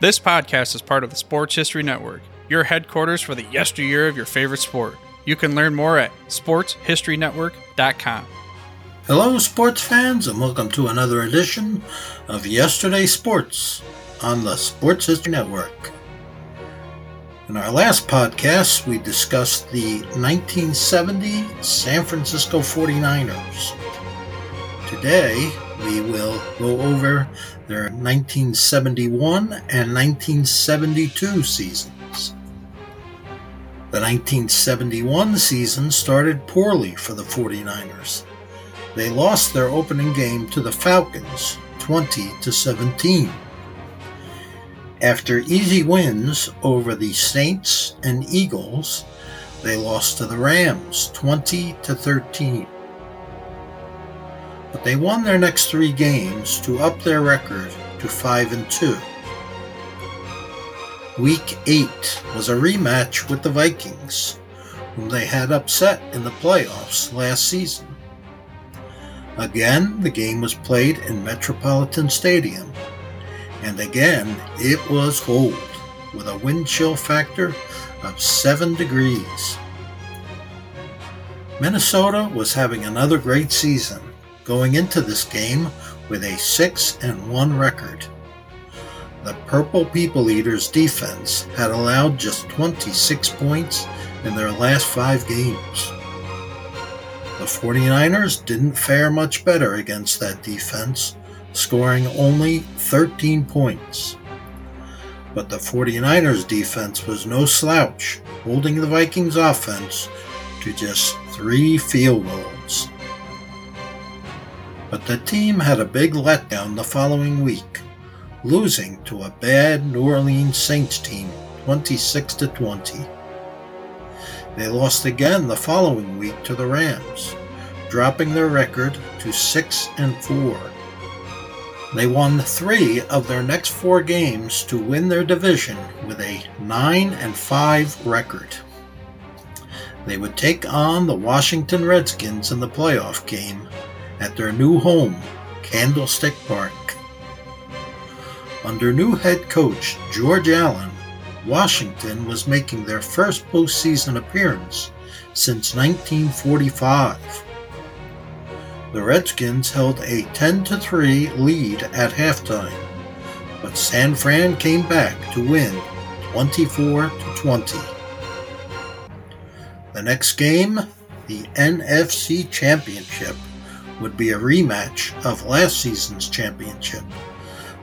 This podcast is part of the Sports History Network, your headquarters for the yesteryear of your favorite sport. You can learn more at sportshistorynetwork.com. Hello, sports fans, and welcome to another edition of Yesterday Sports on the Sports History Network. In our last podcast, we discussed the 1970 San Francisco 49ers. Today, we will go over their 1971 and 1972 seasons. The 1971 season started poorly for the 49ers. They lost their opening game to the Falcons 20 to 17. After easy wins over the Saints and Eagles, they lost to the Rams 20 to 13 but they won their next three games to up their record to 5 and 2. Week 8 was a rematch with the Vikings, whom they had upset in the playoffs last season. Again, the game was played in Metropolitan Stadium, and again, it was cold with a wind chill factor of 7 degrees. Minnesota was having another great season going into this game with a 6 and 1 record. The Purple People Eaters defense had allowed just 26 points in their last 5 games. The 49ers didn't fare much better against that defense, scoring only 13 points. But the 49ers defense was no slouch, holding the Vikings offense to just 3 field goals. But the team had a big letdown the following week, losing to a bad New Orleans Saints team 26 to 20. They lost again the following week to the Rams, dropping their record to 6 and 4. They won 3 of their next 4 games to win their division with a 9 and 5 record. They would take on the Washington Redskins in the playoff game at their new home, Candlestick Park. Under new head coach George Allen, Washington was making their first postseason appearance since 1945. The Redskins held a 10 3 lead at halftime, but San Fran came back to win 24 20. The next game, the NFC Championship, would be a rematch of last season's championship,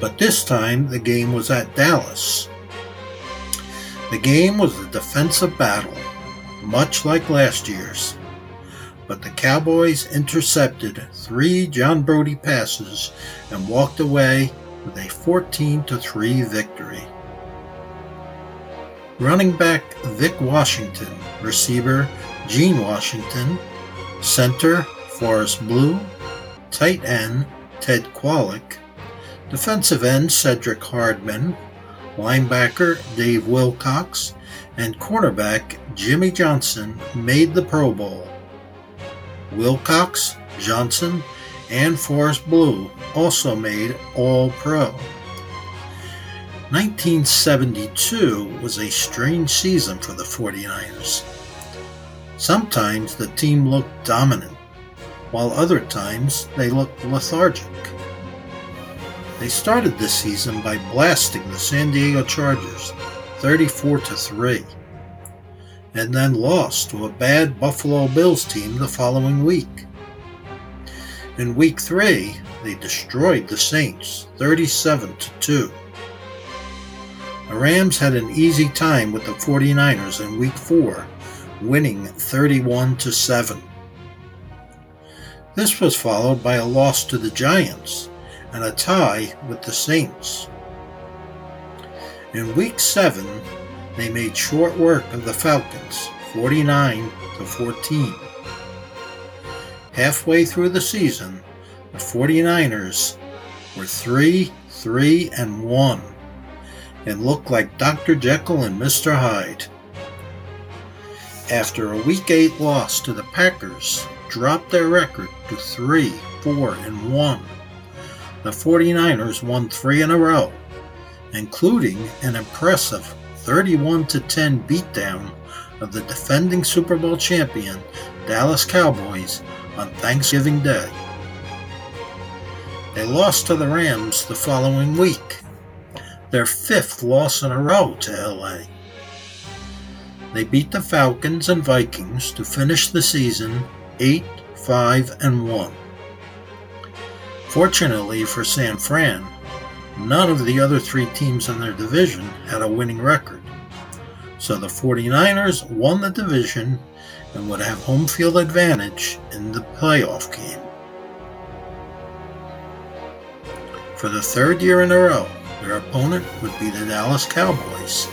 but this time the game was at Dallas. The game was a defensive battle, much like last year's, but the Cowboys intercepted three John Brodie passes and walked away with a 14 3 victory. Running back Vic Washington, receiver Gene Washington, center Forrest Blue, tight end Ted Kwalick, defensive end Cedric Hardman, linebacker Dave Wilcox, and cornerback Jimmy Johnson made the Pro Bowl. Wilcox, Johnson, and Forrest Blue also made All Pro. 1972 was a strange season for the 49ers. Sometimes the team looked dominant while other times they looked lethargic. They started this season by blasting the San Diego Chargers 34 to 3 and then lost to a bad Buffalo Bills team the following week. In week 3, they destroyed the Saints 37 to 2. The Rams had an easy time with the 49ers in week 4, winning 31 to 7. This was followed by a loss to the Giants and a tie with the Saints. In week 7, they made short work of the Falcons, 49 to 14. Halfway through the season, the 49ers were 3 3 and 1 and looked like Dr. Jekyll and Mr. Hyde. After a week 8 loss to the Packers, dropped their record to 3 4 and 1. The 49ers won 3 in a row, including an impressive 31 10 beatdown of the defending Super Bowl champion Dallas Cowboys on Thanksgiving Day. They lost to the Rams the following week, their fifth loss in a row to LA. They beat the Falcons and Vikings to finish the season 8 5 and 1. Fortunately for San Fran, none of the other three teams in their division had a winning record. So the 49ers won the division and would have home field advantage in the playoff game. For the third year in a row, their opponent would be the Dallas Cowboys.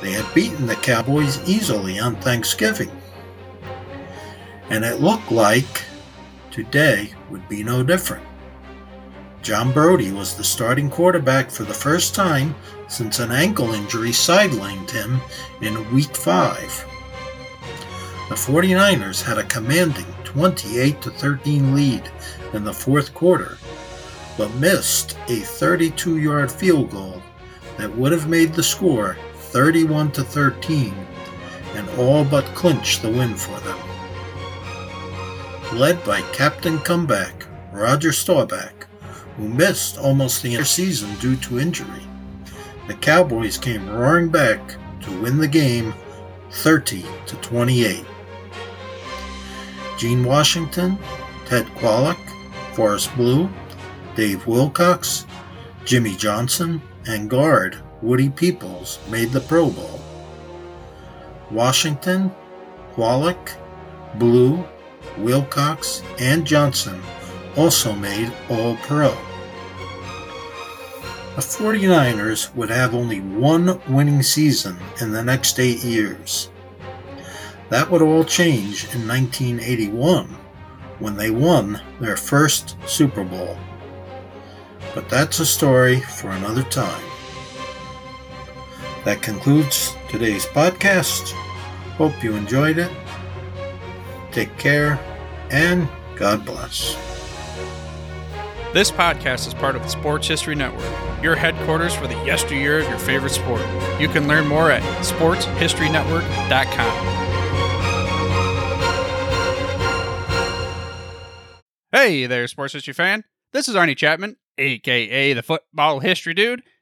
They had beaten the Cowboys easily on Thanksgiving. And it looked like today would be no different. John Brodie was the starting quarterback for the first time since an ankle injury sidelined him in Week 5. The 49ers had a commanding 28 13 lead in the fourth quarter but missed a 32 yard field goal that would have made the score 31 to 13 and all but clinched the win for them. Led by captain comeback Roger Staubach, who missed almost the entire season due to injury, the Cowboys came roaring back to win the game 30 to 28. Gene Washington, Ted Kwalick, Forrest Blue, Dave Wilcox, Jimmy Johnson, and guard Woody Peoples made the Pro Bowl. Washington, Kwalick, Blue, Wilcox, and Johnson also made All Pro. The 49ers would have only one winning season in the next eight years. That would all change in 1981 when they won their first Super Bowl. But that's a story for another time. That concludes today's podcast. Hope you enjoyed it. Take care and God bless. This podcast is part of the Sports History Network, your headquarters for the yesteryear of your favorite sport. You can learn more at sportshistorynetwork.com. Hey there, sports history fan. This is Arnie Chapman, aka the Football History Dude,